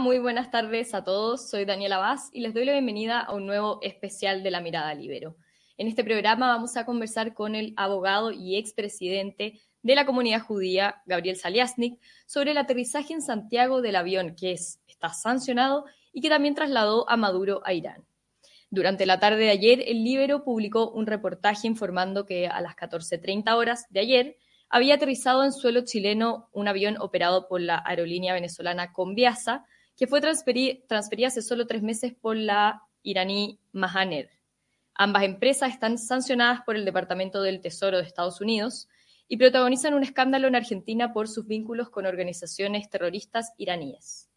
muy buenas tardes a todos. Soy Daniela Vaz y les doy la bienvenida a un nuevo especial de La Mirada Libero. En este programa vamos a conversar con el abogado y expresidente de la comunidad judía, Gabriel Saliasnik, sobre el aterrizaje en Santiago del avión que es, está sancionado y que también trasladó a Maduro a Irán. Durante la tarde de ayer, el Libero publicó un reportaje informando que a las 14.30 horas de ayer había aterrizado en suelo chileno un avión operado por la aerolínea venezolana Conviasa, que fue transferida hace solo tres meses por la iraní Mahaner. Ambas empresas están sancionadas por el Departamento del Tesoro de Estados Unidos y protagonizan un escándalo en Argentina por sus vínculos con organizaciones terroristas iraníes.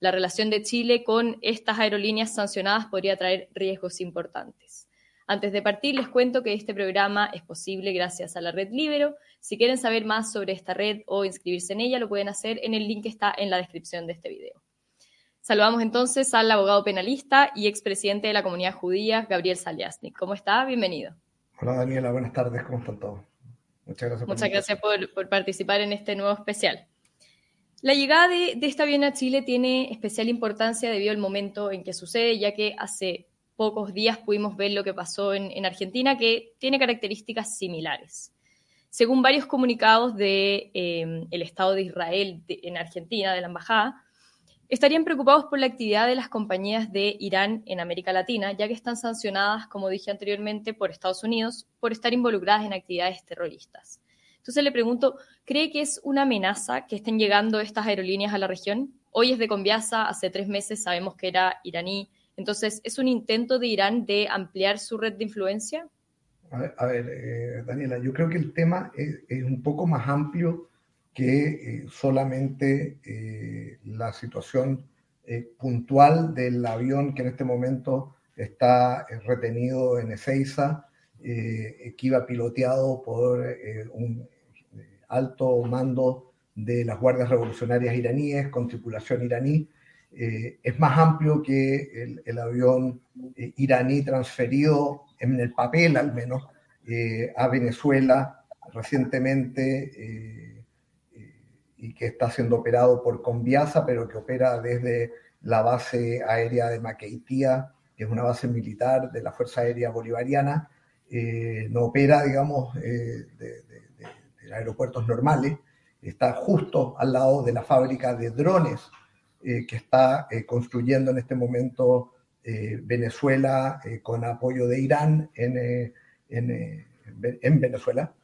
La relación de Chile con estas aerolíneas sancionadas podría traer riesgos importantes. Antes de partir, les cuento que este programa es posible gracias a la red Libero. Si quieren saber más sobre esta red o inscribirse en ella, lo pueden hacer en el link que está en la descripción de este video. Saludamos entonces al abogado penalista y expresidente de la comunidad judía, Gabriel Saliasnik. ¿Cómo está? Bienvenido. Hola Daniela, buenas tardes, ¿cómo están todos? Muchas gracias. Muchas gracias por, participar en este nuevo especial. La llegada de, de, este avión a Chile tiene especial importancia debido al momento en que sucede, ya que hace pocos días pudimos ver lo que pasó en, Argentina, que tiene características similares. Según varios comunicados del de, eh, Estado de Israel en Argentina, de la Embajada, estarían preocupados por la actividad de las compañías de Irán en América Latina, ya que están sancionadas, como dije anteriormente, por Estados Unidos por estar involucradas en actividades terroristas. Entonces le pregunto, ¿cree que es una amenaza que estén llegando estas aerolíneas a la región? Hoy es de Conviasa, hace tres meses sabemos que era iraní, entonces, ¿es un intento de Irán de ampliar su red de influencia? A ver, eh, Daniela, yo creo que el tema es, un poco más amplio que eh, solamente eh, la situación puntual del avión que en este momento está retenido en Ezeiza, que iba piloteado por un alto mando de las guardias revolucionarias iraníes con tripulación iraní, eh, es más amplio que el, avión eh, iraní transferido en el papel al menos eh, a Venezuela recientemente y que está siendo operado por Conviasa, pero que opera desde la base aérea de Maqueitía, que es una base militar de la Fuerza Aérea Bolivariana, no opera, digamos, de, de aeropuertos normales, está justo al lado de la fábrica de drones eh, que está eh, construyendo en este momento eh, Venezuela con apoyo de Irán en, en, Venezuela.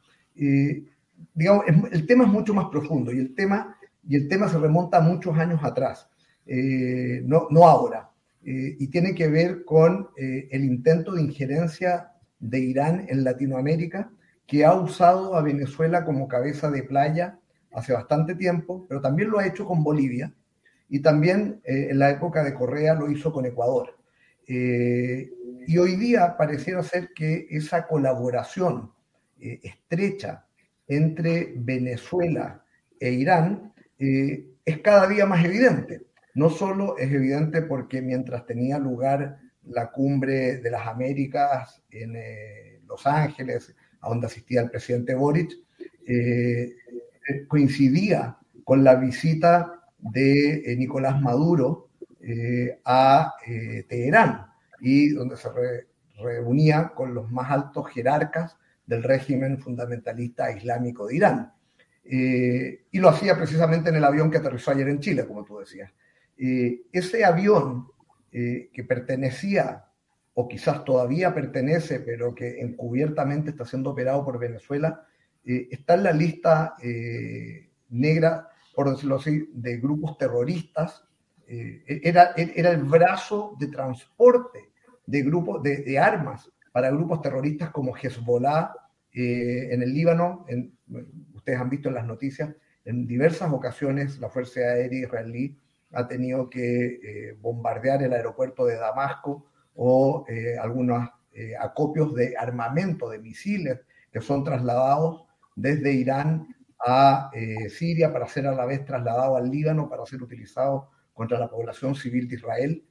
Digamos, el tema es mucho más profundo y el tema, y el tema se remonta muchos años atrás, no, no ahora, y tiene que ver con el intento de injerencia de Irán en Latinoamérica, que ha usado a Venezuela como cabeza de playa hace bastante tiempo, pero también lo ha hecho con Bolivia, y también eh, en la época de Correa lo hizo con Ecuador. Eh, y hoy día pareciera ser que esa colaboración eh, estrecha entre Venezuela e Irán es cada día más evidente. No solo es evidente porque mientras tenía lugar la cumbre de las Américas en Los Ángeles, a donde asistía el presidente Boric, coincidía con la visita de eh, Nicolás Maduro eh, a eh, Teherán y donde se reunía con los más altos jerarcas del régimen fundamentalista islámico de Irán. y lo hacía precisamente en el avión que aterrizó ayer en Chile, como tú decías. ese avión que pertenecía, o quizás todavía pertenece, pero que encubiertamente está siendo operado por Venezuela, está en la lista negra por decirlo así, de grupos terroristas. Eh, era, era el brazo de transporte de, grupos, de, armas para grupos terroristas como Hezbollah eh, en el Líbano. En, ustedes han visto en las noticias, en diversas ocasiones la Fuerza Aérea israelí ha tenido que eh, bombardear el aeropuerto de Damasco o algunos acopios de armamento, de misiles que son trasladados desde Irán a eh, Siria para ser a la vez trasladado al Líbano para ser utilizado contra la población civil de Israel.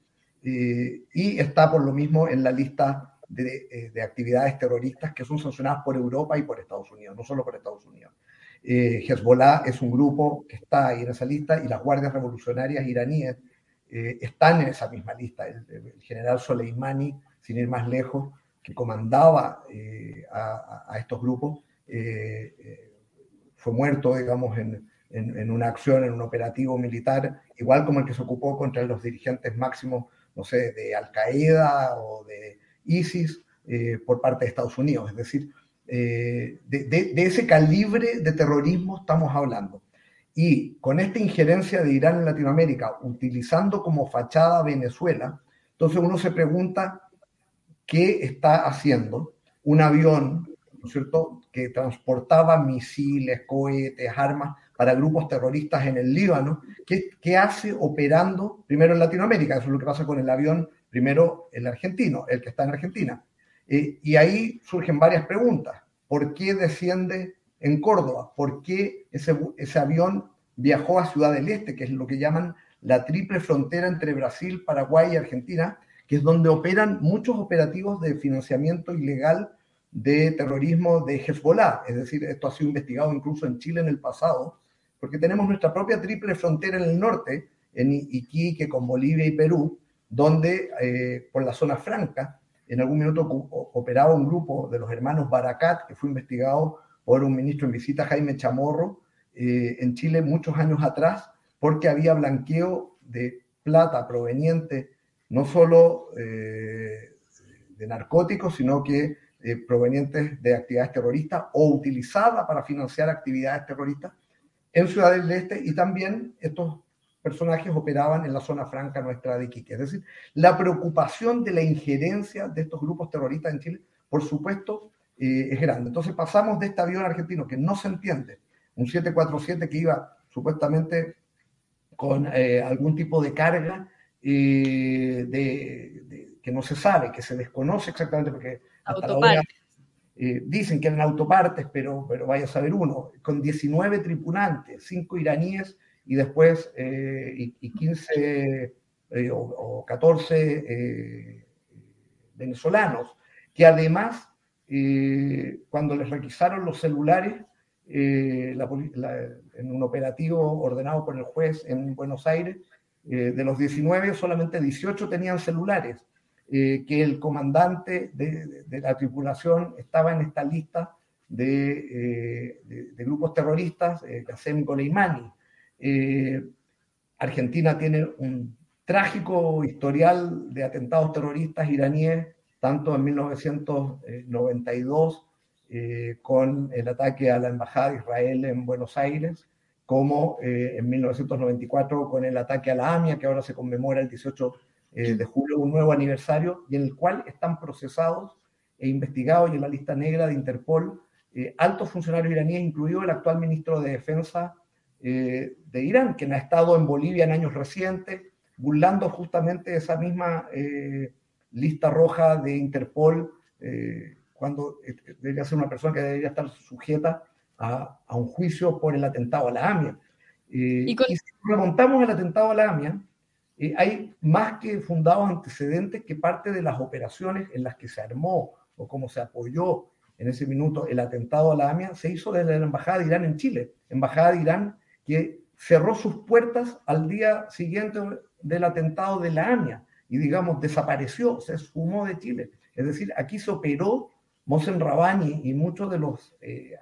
Eh, y está por lo mismo en la lista de, eh, de, actividades terroristas que son sancionadas por Europa y por Estados Unidos, no solo por Estados Unidos. Hezbollah es un grupo que está ahí en esa lista y las guardias revolucionarias iraníes están en esa misma lista. El, general Soleimani, sin ir más lejos, que comandaba a, estos grupos, fue muerto, digamos, en, en, una acción, en un operativo militar, igual como el que se ocupó contra los dirigentes máximos, no sé, de Al Qaeda o de ISIS eh, por parte de Estados Unidos. Es decir, eh, de, ese calibre de terrorismo estamos hablando. Y con esta injerencia de Irán en Latinoamérica, utilizando como fachada Venezuela, entonces uno se pregunta qué está haciendo un avión, ¿no es cierto?, que transportaba misiles, cohetes, armas para grupos terroristas en el Líbano, ¿qué, hace operando primero en Latinoamérica? Eso es lo que pasa con el avión, primero el argentino, el que está en Argentina. Eh, y ahí surgen varias preguntas. ¿Por qué desciende en Córdoba? ¿Por qué ese, ese avión viajó a Ciudad del Este, que es lo que llaman la triple frontera entre Brasil, Paraguay y Argentina, que es donde operan muchos operativos de financiamiento ilegal de terrorismo de Hezbollah. Es decir, esto ha sido investigado incluso en Chile en el pasado, porque tenemos nuestra propia triple frontera en el norte, en Iquique, con Bolivia y Perú, donde eh, por la zona franca, en algún minuto operaba un grupo de los hermanos Baracat, que fue investigado por un ministro en visita, Jaime Chamorro, eh, en Chile muchos años atrás, porque había blanqueo de plata proveniente no solo eh, de narcóticos, sino que provenientes de actividades terroristas o utilizada para financiar actividades terroristas en Ciudad del Este y también estos personajes operaban en la zona franca nuestra de Iquique. Es decir, la preocupación de la injerencia de estos grupos terroristas en Chile, por supuesto, eh, es grande. Entonces pasamos de este avión argentino que no se entiende, un 747 que iba supuestamente con eh, algún tipo de carga eh, de, que no se sabe, que se desconoce exactamente porque eh, dicen que eran autopartes, pero, pero vaya a saber uno, con 19 tripulantes, 5 iraníes y después eh, y, 15 eh, o, 14 venezolanos, que además, cuando les requisaron los celulares, en un operativo ordenado por el juez en Buenos Aires, de los 19, solamente 18 tenían celulares eh, que el comandante de, la tripulación estaba en esta lista de, eh, grupos terroristas, eh, Qasem Soleimani. Eh, Argentina tiene un trágico historial de atentados terroristas iraníes, tanto en 1992 con el ataque a la Embajada de Israel en Buenos Aires, como en 1994 con el ataque a la AMIA, que ahora se conmemora el 18 eh, de julio, un nuevo aniversario, y en el cual están procesados e investigados y en la lista negra de Interpol eh, altos funcionarios iraníes, incluido el actual ministro de Defensa eh, de Irán, quien ha estado en Bolivia en años recientes, burlando justamente esa misma lista roja de Interpol, cuando debería ser una persona que debería estar sujeta a, a un juicio por el atentado a la AMIA. y, y si remontamos el atentado a la AMIA, eh, hay más que fundados antecedentes que parte de las operaciones en las que se armó o cómo se apoyó en ese minuto el atentado a la AMIA, se hizo desde la Embajada de Irán en Chile. Embajada de Irán que cerró sus puertas al día siguiente del atentado de la AMIA y, digamos, desapareció, se esfumó de Chile. Es decir, aquí se operó Mohsen Rabani y muchos de los eh,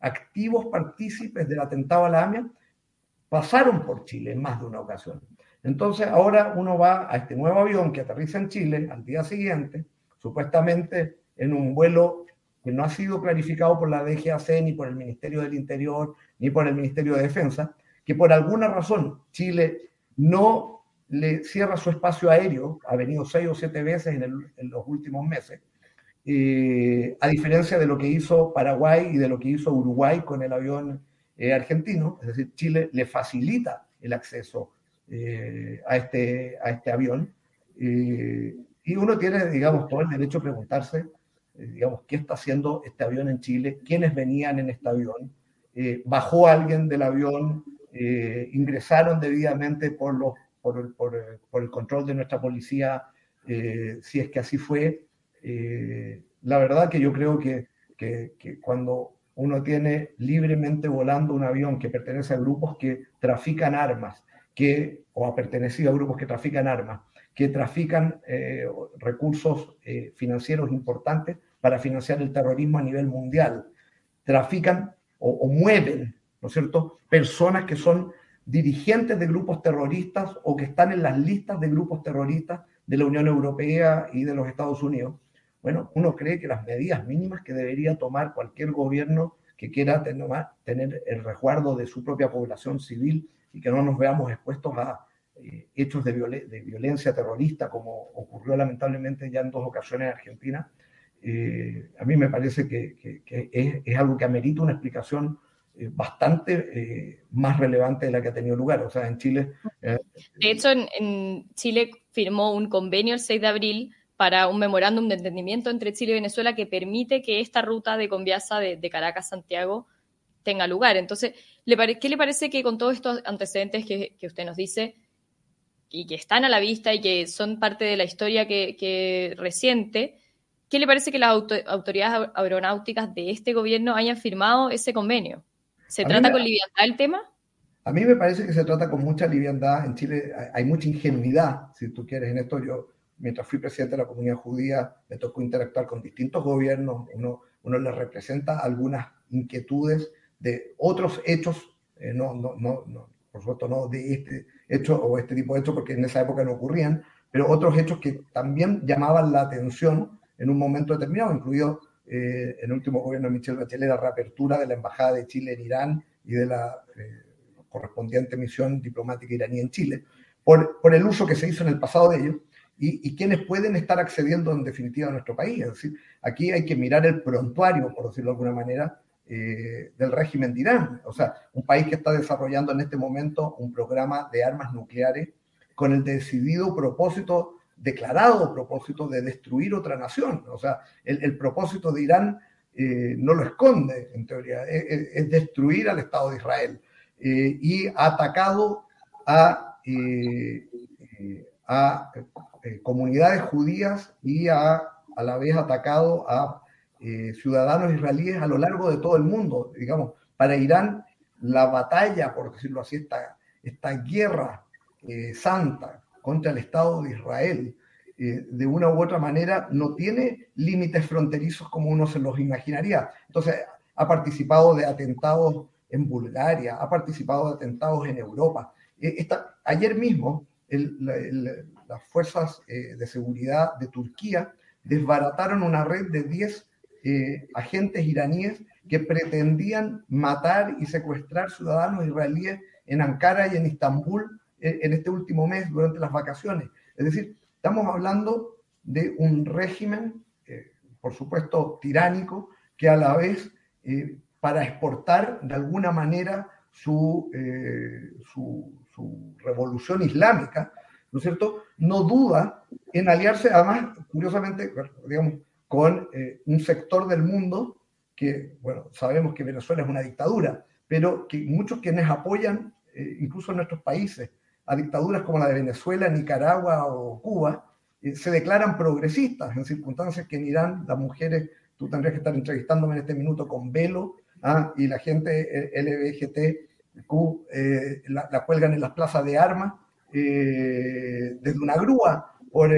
activos partícipes del atentado a la AMIA pasaron por Chile en más de una ocasión. Entonces ahora uno va a este nuevo avión que aterriza en Chile al día siguiente, supuestamente en un vuelo que no ha sido clarificado por la DGAC, ni por el Ministerio del Interior, ni por el Ministerio de Defensa, que por alguna razón Chile no le cierra su espacio aéreo, ha venido seis o siete veces en, los últimos meses, eh, a diferencia de lo que hizo Paraguay y de lo que hizo Uruguay con el avión eh, argentino, es decir, Chile le facilita el acceso eh, a, este, a este avión. Y uno tiene, digamos, todo el derecho a preguntarse, digamos, qué está haciendo este avión en Chile, quiénes venían en este avión, bajó alguien del avión, ingresaron debidamente por, los, por, el, por, el control de nuestra policía, si es que así fue. la verdad que yo creo que, que, cuando uno tiene libremente volando un avión que pertenece a grupos que trafican armas, que, o ha pertenecido a grupos que trafican armas, que trafican eh, recursos eh, financieros importantes para financiar el terrorismo a nivel mundial. Trafican o, mueven, ¿no es cierto?, personas que son dirigentes de grupos terroristas o que están en las listas de grupos terroristas de la Unión Europea y de los Estados Unidos. Bueno, uno cree que las medidas mínimas que debería tomar cualquier gobierno que quiera tener el resguardo de su propia población civil y que no nos veamos expuestos a eh, hechos de, violencia terrorista, como ocurrió lamentablemente ya en dos ocasiones en Argentina, eh, a mí me parece que, es, algo que amerita una explicación eh, bastante más relevante de la que ha tenido lugar. O sea, en Chile... de hecho, en, Chile firmó un convenio el 6 de abril para un memorándum de entendimiento entre Chile y Venezuela que permite que esta ruta de Conviasa de, Caracas a Santiago tenga lugar. Entonces, ¿qué le parece que con todos estos antecedentes que, que usted nos dice, y que están a la vista y que son parte de la historia que, reciente, ¿qué le parece que las autoridades aeronáuticas de este gobierno hayan firmado ese convenio? ¿Se trata con liviandad el tema? A mí me parece que se trata con mucha liviandad. En Chile hay, mucha ingenuidad, si tú quieres, en esto. Yo, mientras fui presidente de la comunidad judía, me tocó interactuar con distintos gobiernos. Uno, uno les representa algunas inquietudes de otros hechos, eh, no, no, no, por supuesto no de este, hechos o este tipo de hechos, porque en esa época no ocurrían, pero otros hechos que también llamaban la atención en un momento determinado, incluido eh, en el último gobierno de Michelle Bachelet la reapertura de la Embajada de Chile en Irán y de la eh, correspondiente misión diplomática iraní en Chile, por, el uso que se hizo en el pasado de ellos y, y quienes pueden estar accediendo en definitiva a nuestro país. Es decir, aquí hay que mirar el prontuario, por decirlo de alguna manera, eh, del régimen de Irán. O sea, un país que está desarrollando en este momento un programa de armas nucleares con el decidido propósito, declarado propósito de destruir otra nación. O sea, el, propósito de Irán eh, no lo esconde, en teoría, es, destruir al Estado de Israel. Eh, y ha atacado a, a comunidades judías y ha a la vez atacado a eh, ciudadanos israelíes a lo largo de todo el mundo. Digamos, para Irán, la batalla, por decirlo así, esta, esta guerra eh, santa contra el Estado de Israel, eh, de una u otra manera, no tiene límites fronterizos como uno se los imaginaría. Entonces, ha participado de atentados en Bulgaria, ha participado de atentados en Europa. ayer mismo, las fuerzas de seguridad de Turquía desbarataron una red de 10 eh, agentes iraníes que pretendían matar y secuestrar ciudadanos israelíes en Ankara y en Estambul eh, en este último mes durante las vacaciones. Es decir, estamos hablando de un régimen, eh, por supuesto, tiránico, que a la vez, para exportar de alguna manera su, su, revolución islámica, ¿no es cierto?, no duda en aliarse, además, curiosamente, digamos, con eh, un sector del mundo que, bueno, sabemos que Venezuela es una dictadura, pero que muchos quienes apoyan, eh, incluso en nuestros países, a dictaduras como la de Venezuela, Nicaragua o Cuba, eh, se declaran progresistas en circunstancias que en Irán las mujeres, tú tendrías que estar entrevistándome en este minuto con velo, ¿ah? y la gente LBGTQ la, la, cuelgan en las plazas de armas desde una grúa por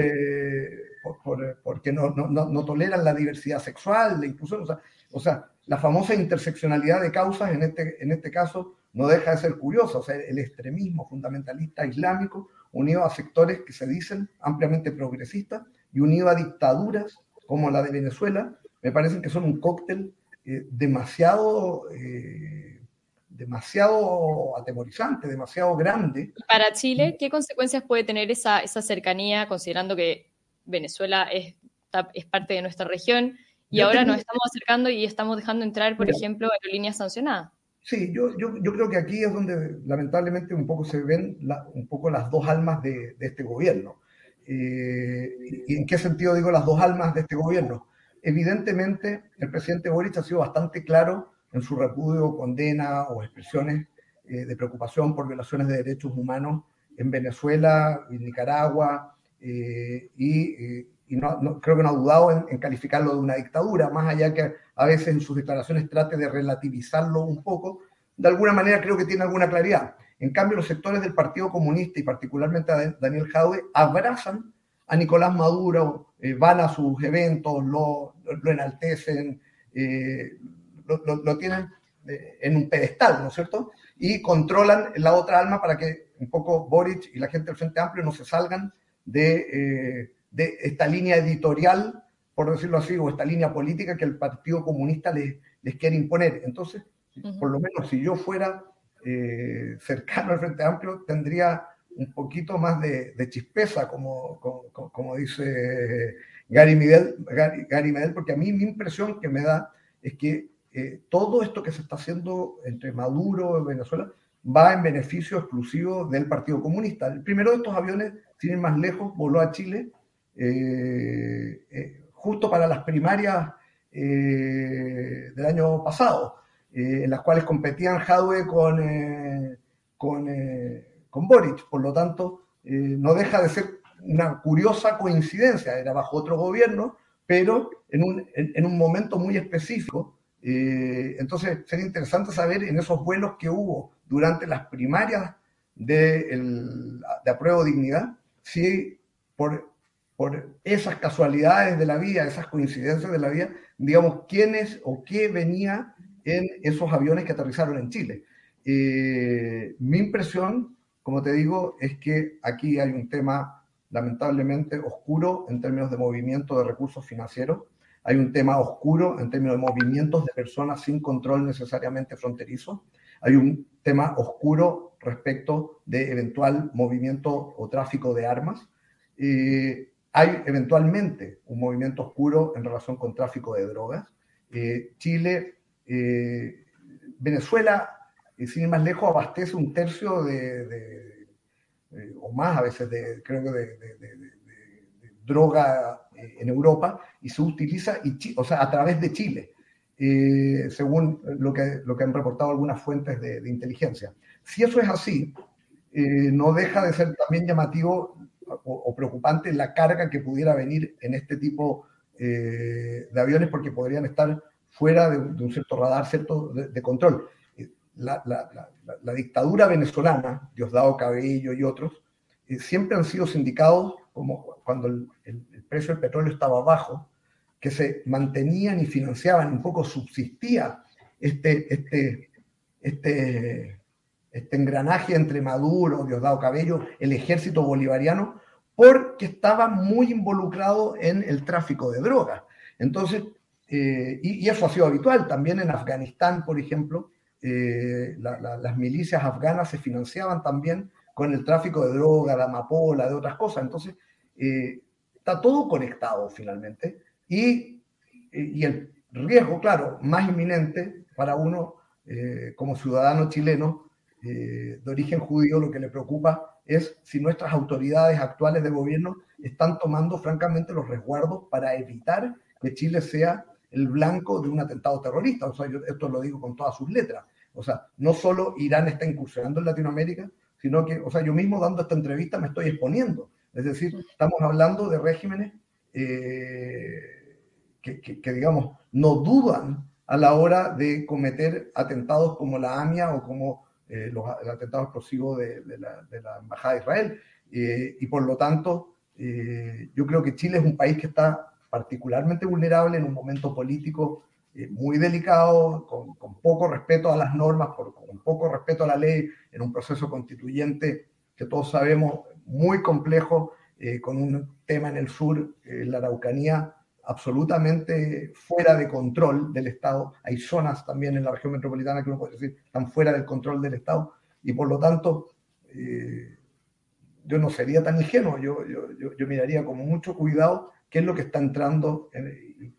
porque no, no, no, toleran la diversidad sexual, la inclusión, o sea, o sea, la famosa interseccionalidad de causas en este, en este caso no deja de ser curiosa, o sea, el extremismo fundamentalista islámico unido a sectores que se dicen ampliamente progresistas y unido a dictaduras como la de Venezuela, me parece que son un cóctel eh, demasiado, eh, demasiado atemorizante, demasiado grande. Para Chile, ¿qué consecuencias puede tener esa, esa cercanía, considerando que Venezuela es, es parte de nuestra región y ahora nos estamos acercando y estamos dejando entrar, por ejemplo, aerolíneas sancionadas. Sí, yo, yo, yo, creo que aquí es donde lamentablemente un poco se ven un poco las dos almas de, de este gobierno. Eh, ¿Y en qué sentido digo las dos almas de este gobierno? Evidentemente, el presidente Boric ha sido bastante claro en su repudio, condena o expresiones eh, de preocupación por violaciones de derechos humanos en Venezuela, en Nicaragua, eh, y, no, creo que no ha dudado en, calificarlo de una dictadura, más allá que a veces en sus declaraciones trate de relativizarlo un poco, de alguna manera creo que tiene alguna claridad. En cambio, los sectores del Partido Comunista y particularmente Daniel Jaude abrazan a Nicolás Maduro, eh, van a sus eventos, lo, lo enaltecen, eh, lo, tienen eh, en un pedestal, ¿no es cierto? Y controlan la otra alma para que un poco Boric y la gente del Frente Amplio no se salgan de, de esta línea editorial, por decirlo así, o esta línea política que el Partido Comunista les, les quiere imponer. Entonces, por lo menos si yo fuera eh, cercano al Frente Amplio, tendría un poquito más de, chispeza, como, como, dice Gary Medel, Gary, Medel, porque a mí mi impresión que me da es que eh, todo esto que se está haciendo entre Maduro y Venezuela va en beneficio exclusivo del Partido Comunista. El primero de estos aviones, sin ir más lejos, voló a Chile justo para las primarias del año pasado. Eh, en las cuales competían Jadwe con, eh, eh, con, Boric. Por lo tanto, no deja de ser una curiosa coincidencia. Era bajo otro gobierno, pero en un, en, un momento muy específico. entonces, sería interesante saber en esos vuelos que hubo durante las primarias de, el, de apruebo dignidad, si por, por esas casualidades de la vida, esas coincidencias de la vida, digamos, quiénes o qué venía en esos aviones que aterrizaron en Chile. Eh, mi impresión, como te digo, es que aquí hay un tema lamentablemente oscuro en términos de movimiento de recursos financieros, hay un tema oscuro en términos de movimientos de personas sin control necesariamente fronterizo, hay un tema oscuro respecto de eventual movimiento o tráfico de armas, eh, hay eventualmente un movimiento oscuro en relación con tráfico de drogas. Eh, Chile eh, Venezuela, sin ir más lejos, abastece un tercio de, o más a veces, de, creo que de, droga eh, en Europa y se utiliza, y, o sea, a través de Chile, según lo que, lo que han reportado algunas fuentes de, inteligencia. Si eso es así, no deja de ser también llamativo o, preocupante la carga que pudiera venir en este tipo de aviones porque podrían estar fuera de, un cierto radar, cierto de, control. Eh, la, dictadura venezolana, Diosdado Cabello y otros, eh, siempre han sido sindicados como cuando el, precio del petróleo estaba bajo, que se mantenían y financiaban, un poco subsistía este, este, este, este engranaje entre Maduro, Diosdado Cabello, el ejército bolivariano, porque estaba muy involucrado en el tráfico de drogas. Entonces, eh, y, eso ha sido habitual. También en Afganistán, por ejemplo, eh, las milicias afganas se financiaban también con el tráfico de droga, de amapola, de otras cosas. Entonces, eh, está todo conectado finalmente. Y, y, el riesgo, claro, más inminente para uno como ciudadano chileno de origen judío, lo que le preocupa es si nuestras autoridades actuales de gobierno están tomando francamente los resguardos para evitar que Chile sea el blanco de un atentado terrorista. O sea, yo esto lo digo con todas sus letras. O sea, no solo Irán está incursionando en Latinoamérica, sino que, o sea, yo mismo dando esta entrevista me estoy exponiendo. Es decir, estamos hablando de regímenes eh, que, digamos, no dudan a la hora de cometer atentados como la AMIA o como eh, los, el atentado explosivo de, la, Embajada de Israel. Eh, y por lo tanto, yo creo que Chile es un país que está particularmente vulnerable en un momento político eh, muy delicado, con, poco respeto a las normas, con poco respeto a la ley, en un proceso constituyente que todos sabemos muy complejo, eh, con un tema en el sur, la Araucanía, absolutamente fuera de control del Estado. Hay zonas también en la región metropolitana que uno puede decir están fuera del control del Estado y por lo tanto eh, yo no sería tan ingenuo, yo, yo, yo, yo miraría con mucho cuidado qué es lo que está entrando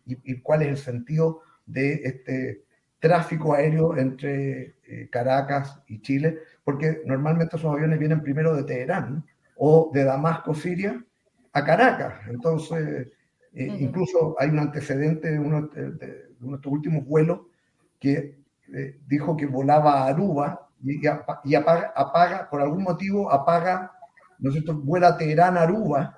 y, cuál es el sentido de este tráfico aéreo entre eh, Caracas y Chile, porque normalmente esos aviones vienen primero de Teherán o de Damasco, Siria, a Caracas. Entonces, eh, incluso hay un antecedente de uno de, nuestros últimos vuelos que eh, dijo que volaba a Aruba y, apaga, apaga, por algún motivo, apaga, ¿no es cierto?, vuela a Teherán, Aruba,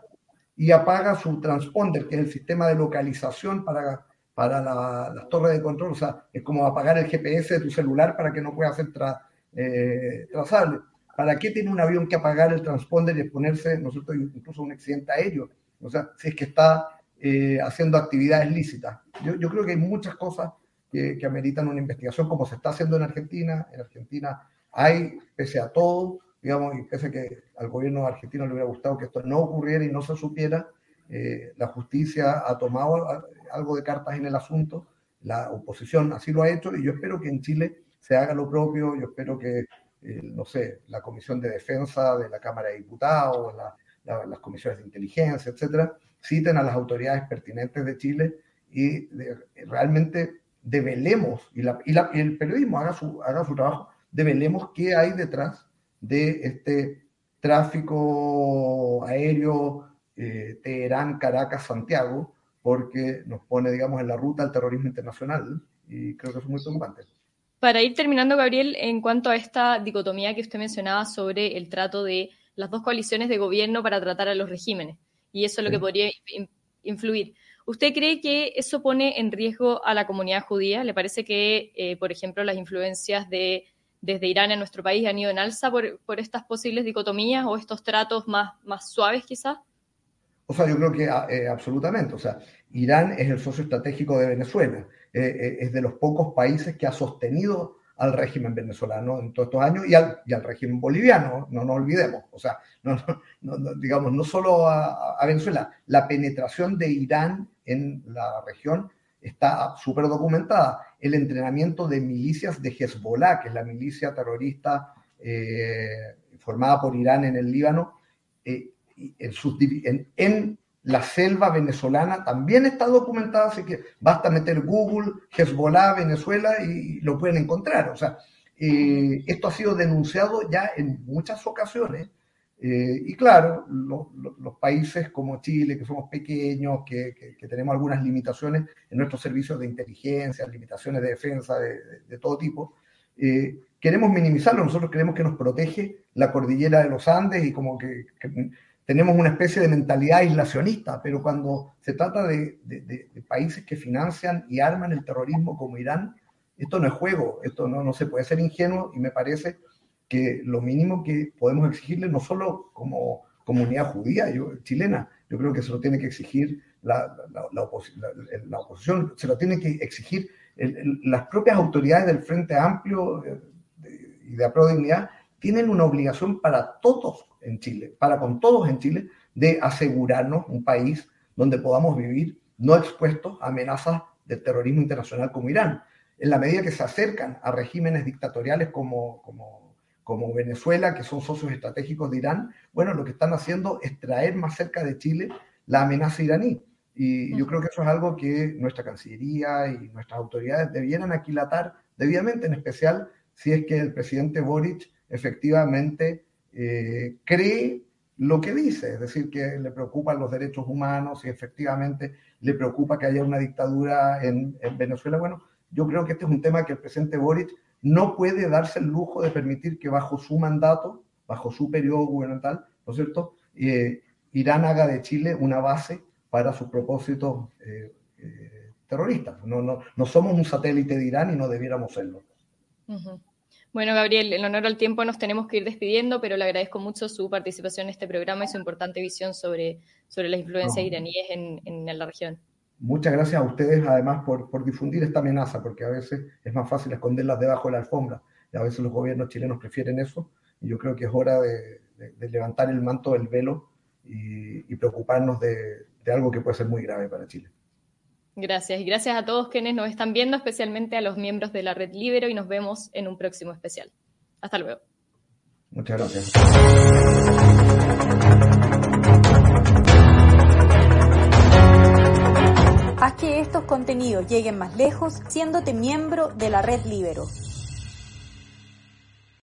y apaga su transponder, que es el sistema de localización para, para las torres de control. O sea, es como apagar el GPS de tu celular para que no pueda ser tra, eh, trazable. ¿para qué tiene un avión que apagar el transponder y exponerse, nosotros incluso a un accidente aéreo? O sea, si es que está eh, haciendo actividades lícitas. Yo, yo, creo que hay muchas cosas que, que, ameritan una investigación, como se está haciendo en Argentina. En Argentina hay, pese a todo, digamos, y pese a que al gobierno argentino le hubiera gustado que esto no ocurriera y no se supiera, eh, la justicia ha tomado algo de cartas en el asunto, la oposición así lo ha hecho y yo espero que en Chile se haga lo propio, yo espero que, eh, no sé, la Comisión de Defensa de la Cámara de Diputados, la, la, las comisiones de inteligencia, etcétera, citen a las autoridades pertinentes de Chile y de, realmente develemos, y, la, y, la, y, el periodismo haga su, haga su trabajo, develemos qué hay detrás de este tráfico aéreo eh, Teherán, Caracas, Santiago, porque nos pone, digamos, en la ruta al terrorismo internacional y creo que es muy preocupante. Para ir terminando, Gabriel, en cuanto a esta dicotomía que usted mencionaba sobre el trato de las dos coaliciones de gobierno para tratar a los regímenes, y eso es lo que podría influir. ¿Usted cree que eso pone en riesgo a la comunidad judía? ¿Le parece que, eh, por ejemplo, las influencias de desde Irán en nuestro país han ido en alza por, por estas posibles dicotomías o estos tratos más, más suaves quizás? O sea, yo creo que eh, absolutamente. O sea, Irán es el socio estratégico de Venezuela. Eh, es de los pocos países que ha sostenido al régimen venezolano en todos estos años y al, y al régimen boliviano, no nos olvidemos. O sea, no, digamos, no solo a, a, Venezuela, la penetración de Irán en la región está súper documentada. El entrenamiento de milicias de Hezbollah, que es la milicia terrorista eh, formada por Irán en el Líbano, eh, en, sus, en, en, la selva venezolana también está documentada, así que basta meter Google, Hezbollah, Venezuela y lo pueden encontrar. O sea, eh, esto ha sido denunciado ya en muchas ocasiones eh, y claro, lo, lo, los países como Chile, que somos pequeños, que, tenemos algunas limitaciones en nuestros servicios de inteligencia, limitaciones de defensa de, de, de todo tipo, eh, queremos minimizarlo. Nosotros creemos que nos protege la cordillera de los Andes y como que, tenemos una especie de mentalidad aislacionista, pero cuando se trata de, países que financian y arman el terrorismo como Irán, esto no es juego, esto no, no se puede ser ingenuo y me parece que lo mínimo que podemos exigirle, no solo como comunidad judía, yo, chilena, yo creo que se lo tiene que exigir la, la, la, opos la oposición, se lo tiene que exigir las propias autoridades del Frente Amplio eh, de, y de Apro Dignidad, tienen una obligación para todos en Chile, para con todos en Chile, de asegurarnos un país donde podamos vivir no expuestos a amenazas del terrorismo internacional como Irán. En la medida que se acercan a regímenes dictatoriales como, como como Venezuela, que son socios estratégicos de Irán, bueno, lo que están haciendo es traer más cerca de Chile la amenaza iraní. Y yo creo que eso es algo que nuestra Cancillería y nuestras autoridades debieran aquilatar debidamente, en especial si es que el presidente Boric efectivamente eh, cree lo que dice, es decir, que le preocupan los derechos humanos y efectivamente le preocupa que haya una dictadura en, en Venezuela. Bueno, yo creo que este es un tema que el presidente Boric no puede darse el lujo de permitir que bajo su mandato, bajo su periodo gubernamental, ¿no es cierto?, eh, Irán haga de Chile una base para sus propósitos eh, terroristas. No, no, no, somos un satélite de Irán y no debiéramos serlo. Uh. Bueno, Gabriel, en honor al tiempo nos tenemos que ir despidiendo, pero le agradezco mucho su participación en este programa y su importante visión sobre, sobre las influencias no. iraníes en, en la región muchas gracias a ustedes además por, por, difundir esta amenaza, porque a veces es más fácil esconderlas debajo de la alfombra, y a veces los gobiernos chilenos prefieren eso, y yo creo que es hora de, de, de levantar el manto del velo y, y preocuparnos de, de, algo que puede ser muy grave para Chile. Gracias, y gracias a todos quienes nos están viendo, especialmente a los miembros de la Red Libero, y nos vemos en un próximo especial. Hasta luego. Muchas gracias. Haz que estos contenidos lleguen más lejos siéndote miembro de la red Libero.